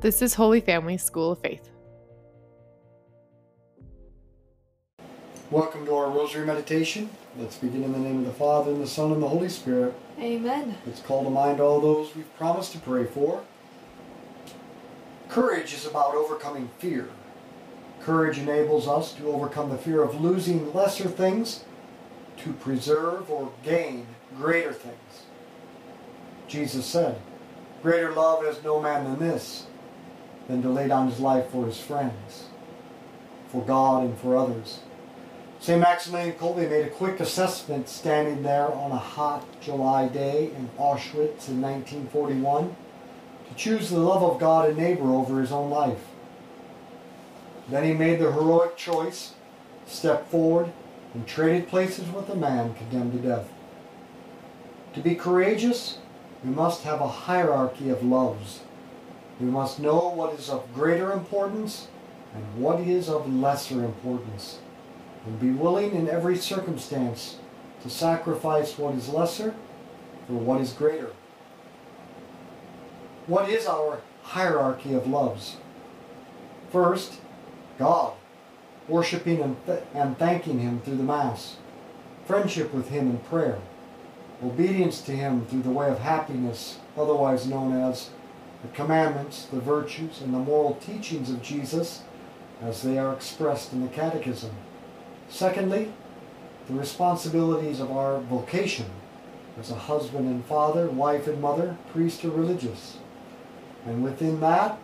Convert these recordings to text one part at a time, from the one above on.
This is Holy Family School of Faith. Welcome to our Rosary Meditation. Let's begin in the name of the Father, and the Son, and the Holy Spirit. Amen. Let's call to mind all those we've promised to pray for. Courage is about overcoming fear. Courage enables us to overcome the fear of losing lesser things to preserve or gain greater things. Jesus said, Greater love has no man than this, than to lay down his life for his friends, for God and for others. St. Maximilian Kolbe made a quick assessment standing there on a hot July day in Auschwitz in 1941 to choose the love of God and neighbor over his own life. Then he made the heroic choice, stepped forward, and traded places with a man condemned to death. To be courageous, we must have a hierarchy of loves. We must know what is of greater importance and what is of lesser importance, and be willing in every circumstance to sacrifice what is lesser for what is greater. What is our hierarchy of loves? First, God, worshiping and, th- and thanking Him through the Mass, friendship with Him in prayer, obedience to Him through the way of happiness, otherwise known as the commandments, the virtues, and the moral teachings of Jesus as they are expressed in the Catechism. Secondly, the responsibilities of our vocation as a husband and father, wife and mother, priest or religious. And within that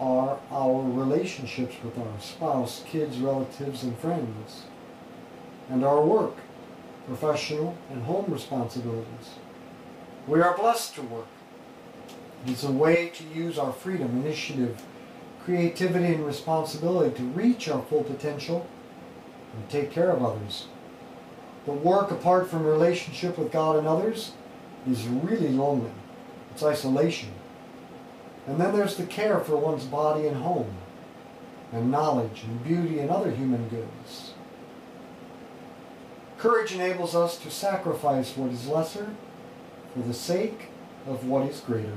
are our relationships with our spouse, kids, relatives, and friends. And our work, professional and home responsibilities. We are blessed to work. It is a way to use our freedom, initiative, creativity, and responsibility to reach our full potential and take care of others. The work apart from relationship with God and others is really lonely. It's isolation. And then there's the care for one's body and home, and knowledge and beauty and other human goods. Courage enables us to sacrifice what is lesser for the sake of what is greater.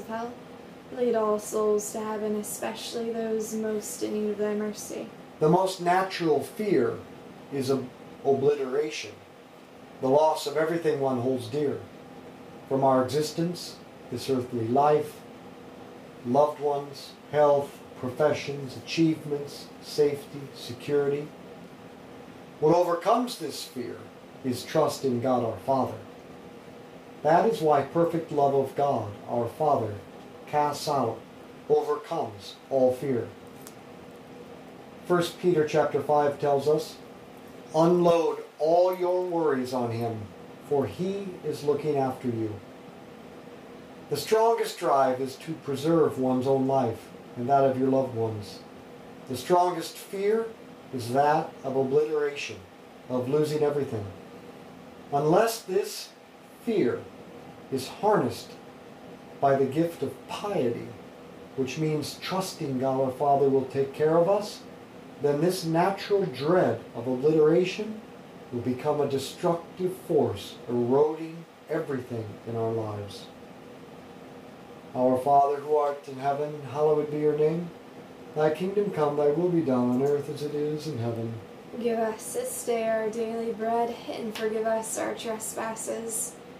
of hell. Lead all souls to heaven, especially those most in need of thy mercy. the most natural fear is ob- obliteration, the loss of everything one holds dear. From our existence, this earthly life, loved ones, health, professions, achievements, safety, security. What overcomes this fear is trust in God our Father. That is why perfect love of God our Father casts out, overcomes all fear. 1 Peter chapter 5 tells us, unload all your worries on him, for he is looking after you. The strongest drive is to preserve one's own life and that of your loved ones. The strongest fear is that of obliteration, of losing everything. Unless this fear is harnessed by the gift of piety, which means trusting God our Father will take care of us, then this natural dread of obliteration will become a destructive force, eroding everything in our lives. Our Father who art in heaven, hallowed be your name. Thy kingdom come, thy will be done on earth as it is in heaven. Give us this day our daily bread, and forgive us our trespasses,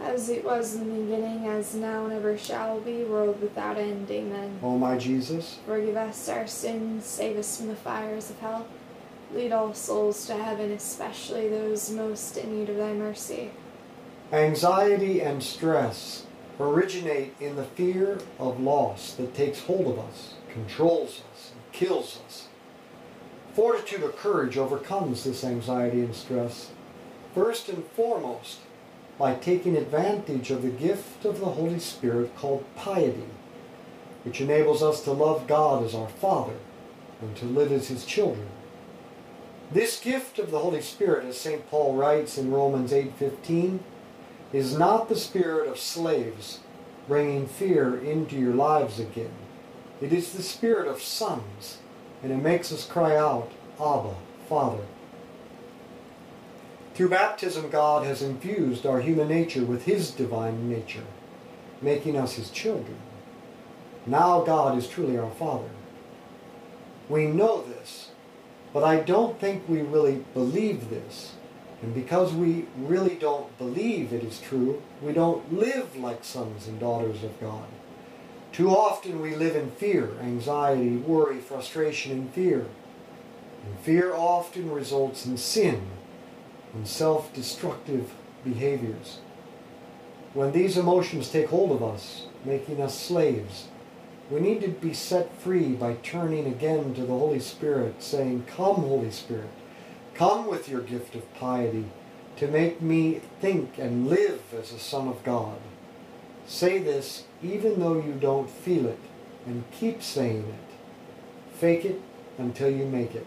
As it was in the beginning, as now and ever shall be, world without end. Amen. O my Jesus, Forgive us our sins, save us from the fires of hell. Lead all souls to heaven, especially those most in need of thy mercy. anxiety and stress originate in the fear of loss that takes hold of us, controls us, and kills us. Fortitude or courage overcomes this anxiety and stress. First and foremost, by taking advantage of the gift of the Holy Spirit called piety, which enables us to love God as our Father and to live as His children. This gift of the Holy Spirit, as St. Paul writes in Romans 8:15, is not the spirit of slaves bringing fear into your lives again. It is the spirit of sons, and it makes us cry out, Abba, Father. Through baptism, God has infused our human nature with His divine nature, making us His children. Now God is truly our Father. We know this, but I don't think we really believe this. And because we really don't believe it is true, we don't live like sons and daughters of God. Too often we live in fear, anxiety, worry, frustration, and fear. And fear often results in sin and self destructive behaviors. When these emotions take hold of us, making us slaves, we need to be set free by turning again to the Holy Spirit, saying, Come, Holy Spirit, come with your gift of piety to make me think and live as a son of God. Say this even though you don't feel it, and keep saying it. Fake it until you make it.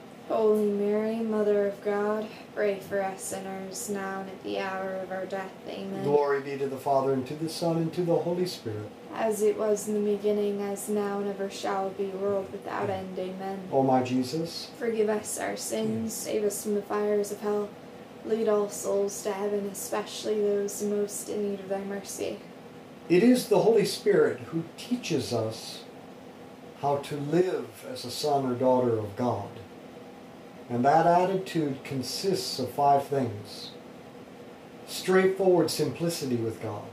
Holy Mary, Mother of God, pray for us sinners, now and at the hour of our death. Amen. Glory be to the Father, and to the Son, and to the Holy Spirit. As it was in the beginning, as now, and ever shall be, world without end. Amen. O my Jesus, Forgive us our sins, save us from the fires of hell. Lead all souls to heaven, especially those most in need of thy mercy. it is the Holy Spirit who teaches us how to live as a son or daughter of God. And that attitude consists of five things straightforward simplicity with God,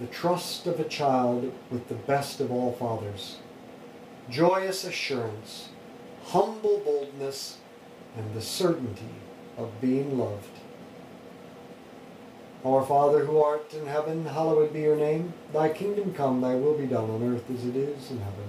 the trust of a child with the best of all fathers, joyous assurance, humble boldness, and the certainty of being loved. Our Father who art in heaven, hallowed be your name. Thy kingdom come, thy will be done on earth as it is in heaven.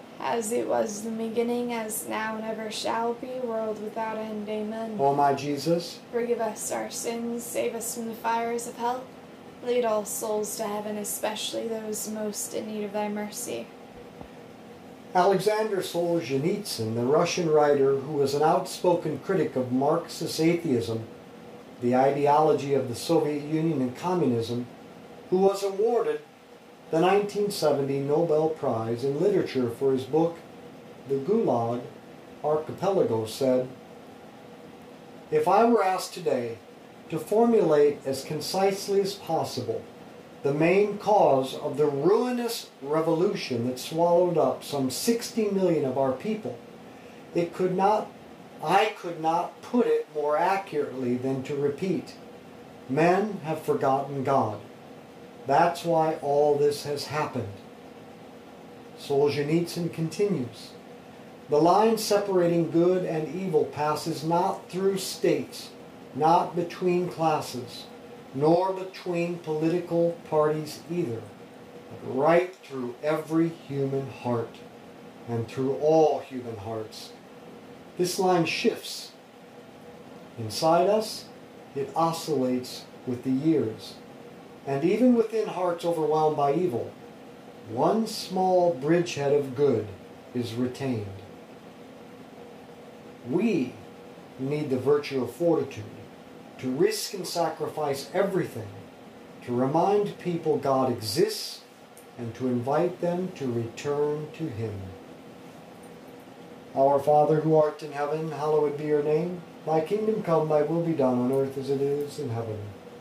As it was in the beginning, as now and ever shall be, world without end. Amen. O my Jesus, Forgive us our sins, save us from the fires of hell. Lead all souls to heaven, especially those most in need of thy mercy. Alexander Solzhenitsyn, the Russian writer who was an outspoken critic of Marxist atheism, the ideology of the Soviet Union and communism, who was awarded the 1970 Nobel Prize in Literature for his book, The Gulag Archipelago, said, If I were asked today to formulate as concisely as possible the main cause of the ruinous revolution that swallowed up some 60 million of our people, it could not, I could not put it more accurately than to repeat, men have forgotten God. That's why all this has happened. Solzhenitsyn continues. The line separating good and evil passes not through states, not between classes, nor between political parties either, but right through every human heart and through all human hearts. This line shifts. Inside us, it oscillates with the years. And even within hearts overwhelmed by evil, one small bridgehead of good is retained. We need the virtue of fortitude to risk and sacrifice everything to remind people God exists and to invite them to return to Him. Our Father who art in heaven, hallowed be your name. Thy kingdom come, thy will be done on earth as it is in heaven.